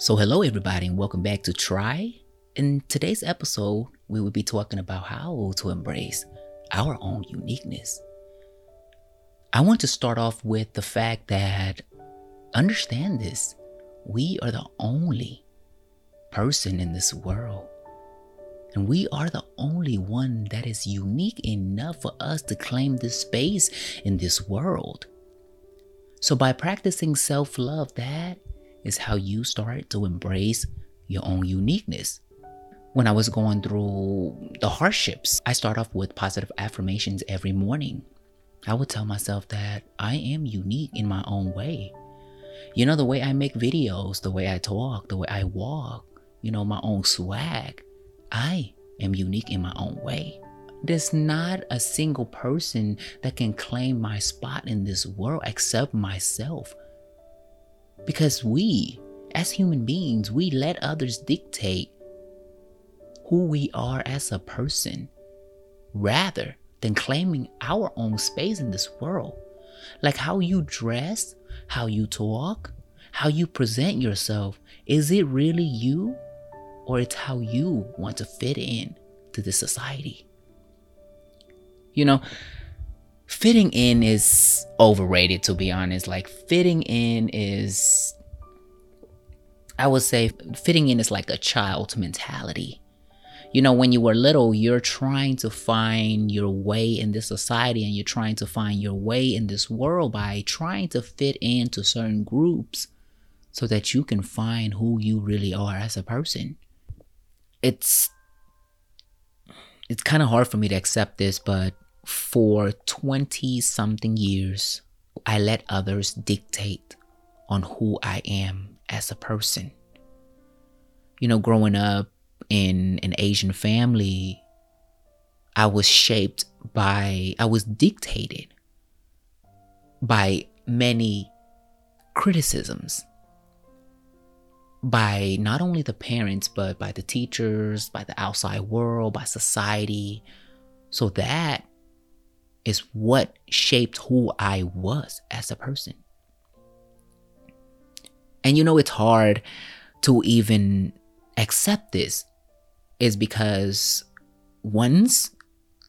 So, hello, everybody, and welcome back to Try. In today's episode, we will be talking about how to embrace our own uniqueness. I want to start off with the fact that understand this we are the only person in this world. And we are the only one that is unique enough for us to claim this space in this world. So, by practicing self love, that is how you start to embrace your own uniqueness. When I was going through the hardships, I start off with positive affirmations every morning. I would tell myself that I am unique in my own way. You know, the way I make videos, the way I talk, the way I walk, you know, my own swag. I am unique in my own way. There's not a single person that can claim my spot in this world except myself. Because we, as human beings, we let others dictate who we are as a person rather than claiming our own space in this world. Like how you dress, how you talk, how you present yourself. Is it really you? Or it's how you want to fit in to the society? You know, fitting in is overrated to be honest. Like fitting in is i would say fitting in is like a child's mentality. You know when you were little you're trying to find your way in this society and you're trying to find your way in this world by trying to fit into certain groups so that you can find who you really are as a person. It's it's kind of hard for me to accept this but for 20 something years, I let others dictate on who I am as a person. You know, growing up in an Asian family, I was shaped by, I was dictated by many criticisms by not only the parents, but by the teachers, by the outside world, by society. So that is what shaped who I was as a person. And you know, it's hard to even accept this, is because once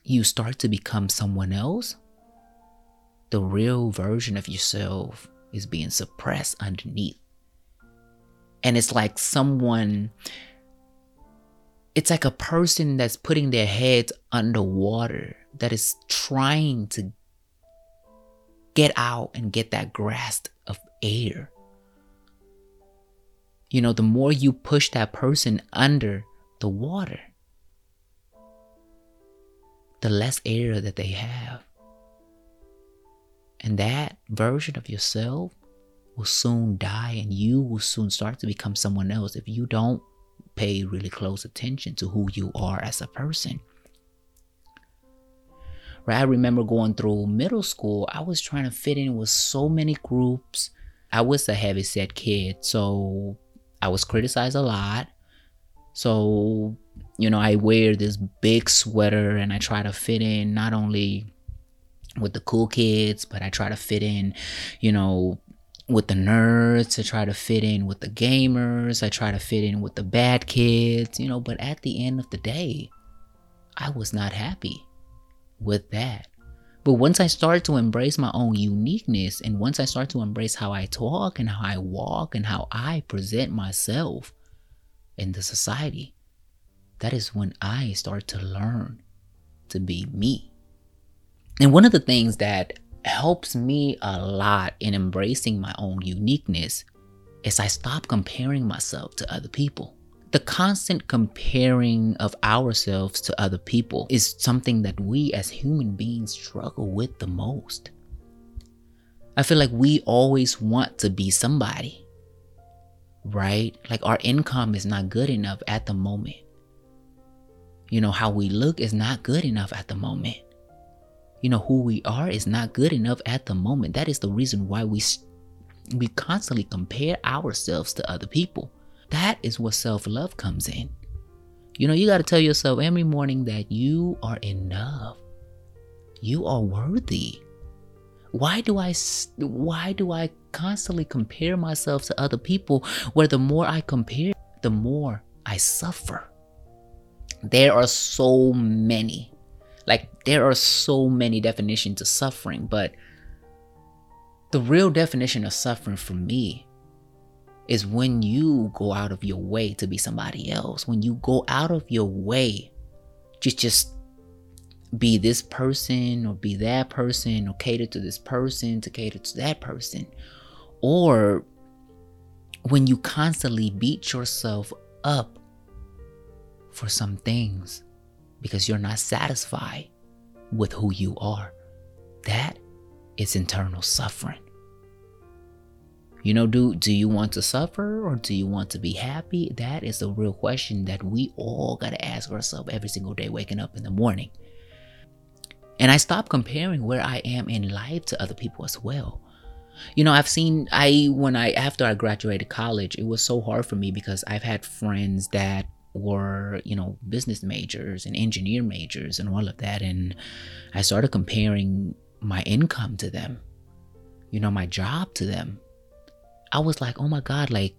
you start to become someone else, the real version of yourself is being suppressed underneath. And it's like someone, it's like a person that's putting their head underwater that is trying to get out and get that grasp of air. You know, the more you push that person under the water, the less air that they have. And that version of yourself will soon die, and you will soon start to become someone else if you don't pay really close attention to who you are as a person right? I remember going through middle school, I was trying to fit in with so many groups. I was a heavy set kid, so I was criticized a lot. So, you know, I wear this big sweater and I try to fit in not only with the cool kids, but I try to fit in, you know, with the nerds, I try to fit in with the gamers, I try to fit in with the bad kids, you know, but at the end of the day, I was not happy with that. But once I start to embrace my own uniqueness and once I start to embrace how I talk and how I walk and how I present myself in the society, that is when I start to learn to be me. And one of the things that helps me a lot in embracing my own uniqueness is I stop comparing myself to other people. The constant comparing of ourselves to other people is something that we as human beings struggle with the most. I feel like we always want to be somebody, right? Like our income is not good enough at the moment. You know, how we look is not good enough at the moment. You know, who we are is not good enough at the moment. That is the reason why we we constantly compare ourselves to other people. That is where self love comes in. You know, you got to tell yourself every morning that you are enough. You are worthy. Why do I why do I constantly compare myself to other people where the more I compare, the more I suffer? There are so many. Like there are so many definitions of suffering, but the real definition of suffering for me is when you go out of your way to be somebody else. When you go out of your way to just be this person or be that person or cater to this person to cater to that person. Or when you constantly beat yourself up for some things because you're not satisfied with who you are. That is internal suffering. You know, do do you want to suffer or do you want to be happy? That is the real question that we all got to ask ourselves every single day waking up in the morning. And I stopped comparing where I am in life to other people as well. You know, I've seen I when I after I graduated college, it was so hard for me because I've had friends that were, you know, business majors and engineer majors and all of that and I started comparing my income to them. You know, my job to them. I was like, "Oh my god, like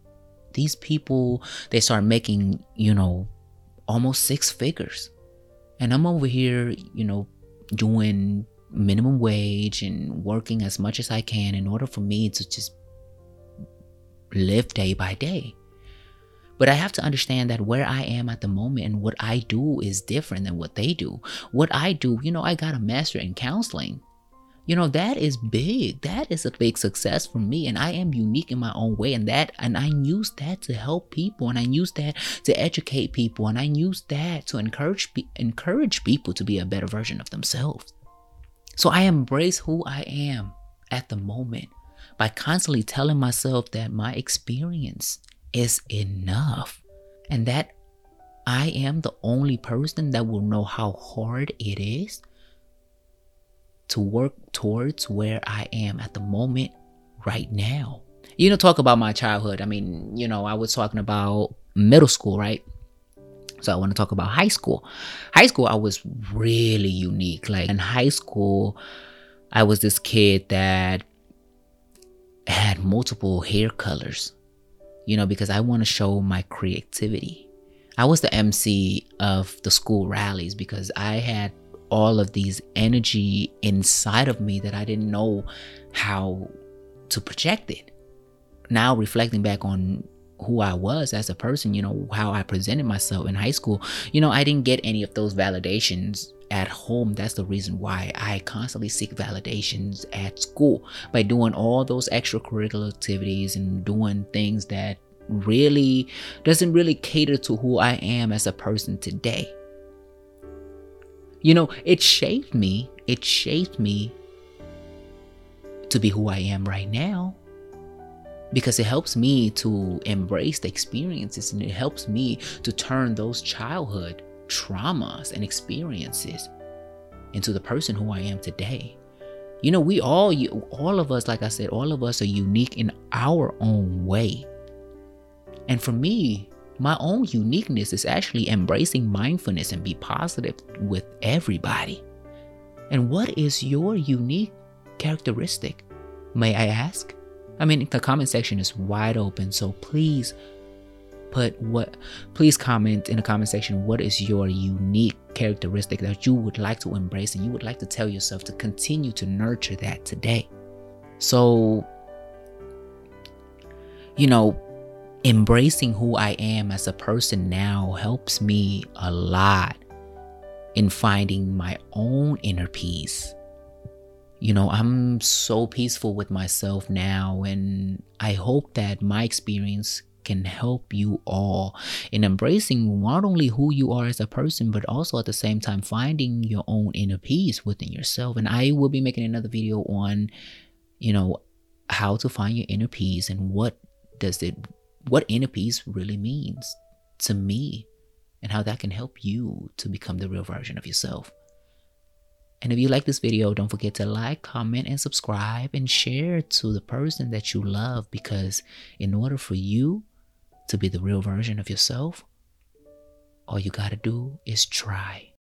these people they start making, you know, almost six figures." And I'm over here, you know, doing minimum wage and working as much as I can in order for me to just live day by day. But I have to understand that where I am at the moment and what I do is different than what they do. What I do, you know, I got a master in counseling. You know, that is big. That is a big success for me. And I am unique in my own way. And that, and I use that to help people. And I use that to educate people. And I use that to encourage, encourage people to be a better version of themselves. So I embrace who I am at the moment by constantly telling myself that my experience is enough and that I am the only person that will know how hard it is to work towards where I am at the moment right now. You know, talk about my childhood. I mean, you know, I was talking about middle school, right? So I want to talk about high school. High school, I was really unique. Like in high school, I was this kid that had multiple hair colors, you know, because I want to show my creativity. I was the MC of the school rallies because I had all of these energy inside of me that I didn't know how to project it. Now reflecting back on who I was as a person, you know, how I presented myself in high school, you know, I didn't get any of those validations at home. That's the reason why I constantly seek validations at school by doing all those extracurricular activities and doing things that really doesn't really cater to who I am as a person today. You know, it shaped me. It shaped me to be who I am right now because it helps me to embrace the experiences and it helps me to turn those childhood traumas and experiences into the person who I am today. You know, we all, all of us, like I said, all of us are unique in our own way. And for me, my own uniqueness is actually embracing mindfulness and be positive with everybody. And what is your unique characteristic? May I ask? I mean, the comment section is wide open, so please put what please comment in the comment section what is your unique characteristic that you would like to embrace and you would like to tell yourself to continue to nurture that today. So you know, embracing who I am as a person now helps me a lot in finding my own inner peace. You know, I'm so peaceful with myself now, and I hope that my experience can help you all in embracing not only who you are as a person, but also at the same time finding your own inner peace within yourself. And I will be making another video on, you know, how to find your inner peace and what does it what inner peace really means to me and how that can help you to become the real version of yourself. And if you like this video, don't forget to like, comment, and subscribe and share to the person that you love because in order for you to be the real version of yourself, all you gotta do is try.